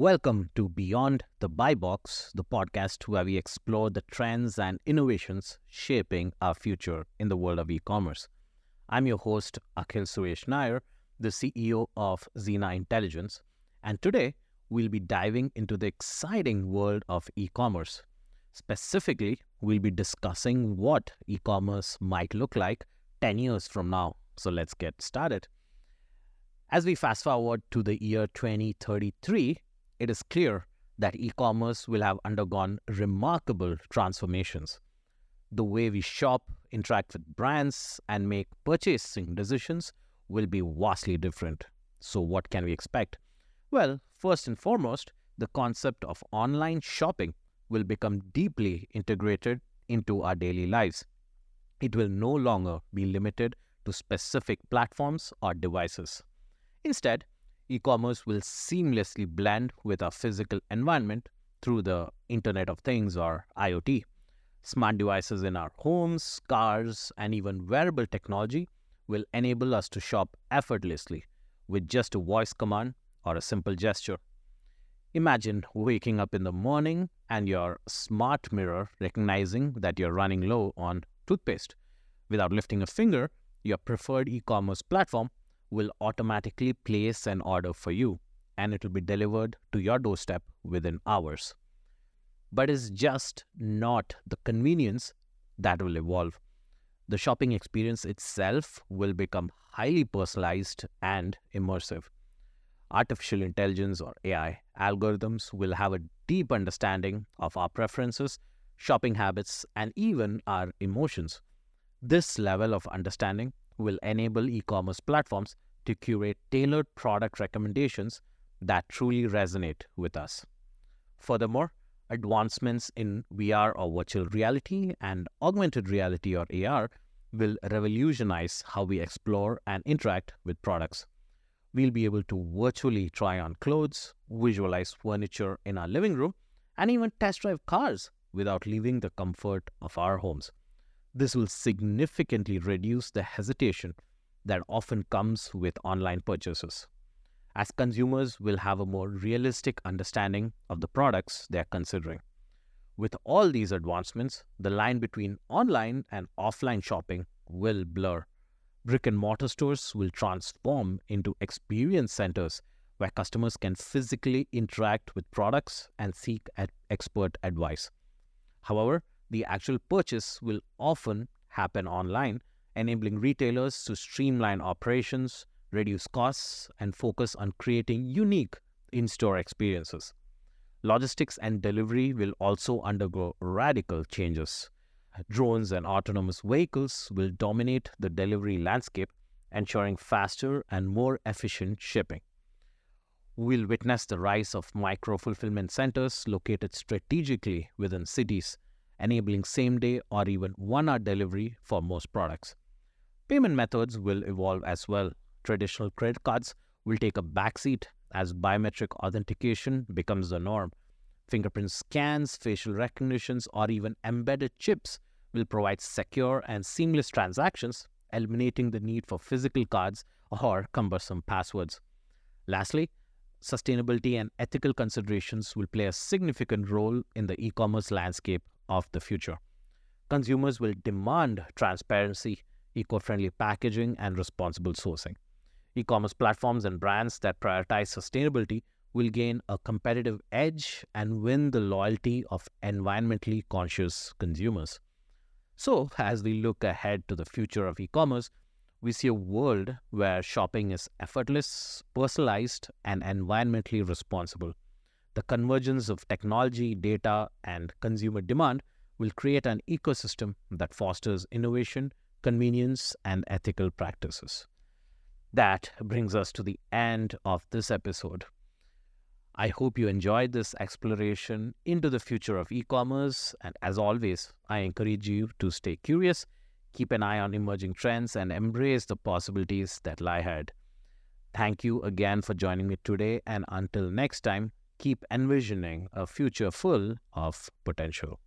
Welcome to Beyond the Buy Box, the podcast where we explore the trends and innovations shaping our future in the world of e commerce. I'm your host, Akhil Suresh Nair, the CEO of Xena Intelligence, and today we'll be diving into the exciting world of e commerce. Specifically, we'll be discussing what e commerce might look like 10 years from now. So let's get started. As we fast forward to the year 2033, it is clear that e commerce will have undergone remarkable transformations. The way we shop, interact with brands, and make purchasing decisions will be vastly different. So, what can we expect? Well, first and foremost, the concept of online shopping will become deeply integrated into our daily lives. It will no longer be limited to specific platforms or devices. Instead, e commerce will seamlessly blend with our physical environment through the Internet of Things or IoT. Smart devices in our homes, cars, and even wearable technology will enable us to shop effortlessly with just a voice command or a simple gesture. Imagine waking up in the morning and your smart mirror recognizing that you're running low on toothpaste. Without lifting a finger, your preferred e commerce platform will automatically place an order for you and it will be delivered to your doorstep within hours. But it's just not the convenience that will evolve. The shopping experience itself will become highly personalized and immersive. Artificial intelligence or AI algorithms will have a deep understanding of our preferences, shopping habits, and even our emotions. This level of understanding will enable e commerce platforms to curate tailored product recommendations that truly resonate with us. Furthermore, advancements in VR or virtual reality and augmented reality or AR will revolutionize how we explore and interact with products. We'll be able to virtually try on clothes, visualize furniture in our living room, and even test drive cars without leaving the comfort of our homes. This will significantly reduce the hesitation that often comes with online purchases, as consumers will have a more realistic understanding of the products they are considering. With all these advancements, the line between online and offline shopping will blur. Brick and mortar stores will transform into experience centers where customers can physically interact with products and seek expert advice. However, the actual purchase will often happen online, enabling retailers to streamline operations, reduce costs, and focus on creating unique in store experiences. Logistics and delivery will also undergo radical changes. Drones and autonomous vehicles will dominate the delivery landscape, ensuring faster and more efficient shipping. We'll witness the rise of micro fulfillment centers located strategically within cities enabling same day or even one hour delivery for most products. Payment methods will evolve as well. Traditional credit cards will take a backseat as biometric authentication becomes the norm. Fingerprint scans, facial recognitions, or even embedded chips will provide secure and seamless transactions, eliminating the need for physical cards or cumbersome passwords. Lastly, sustainability and ethical considerations will play a significant role in the e commerce landscape of the future. Consumers will demand transparency, eco friendly packaging, and responsible sourcing. E commerce platforms and brands that prioritize sustainability will gain a competitive edge and win the loyalty of environmentally conscious consumers. So, as we look ahead to the future of e commerce, we see a world where shopping is effortless, personalized, and environmentally responsible. The convergence of technology, data, and consumer demand will create an ecosystem that fosters innovation, convenience, and ethical practices. That brings us to the end of this episode. I hope you enjoyed this exploration into the future of e commerce. And as always, I encourage you to stay curious, keep an eye on emerging trends, and embrace the possibilities that lie ahead. Thank you again for joining me today. And until next time, keep envisioning a future full of potential.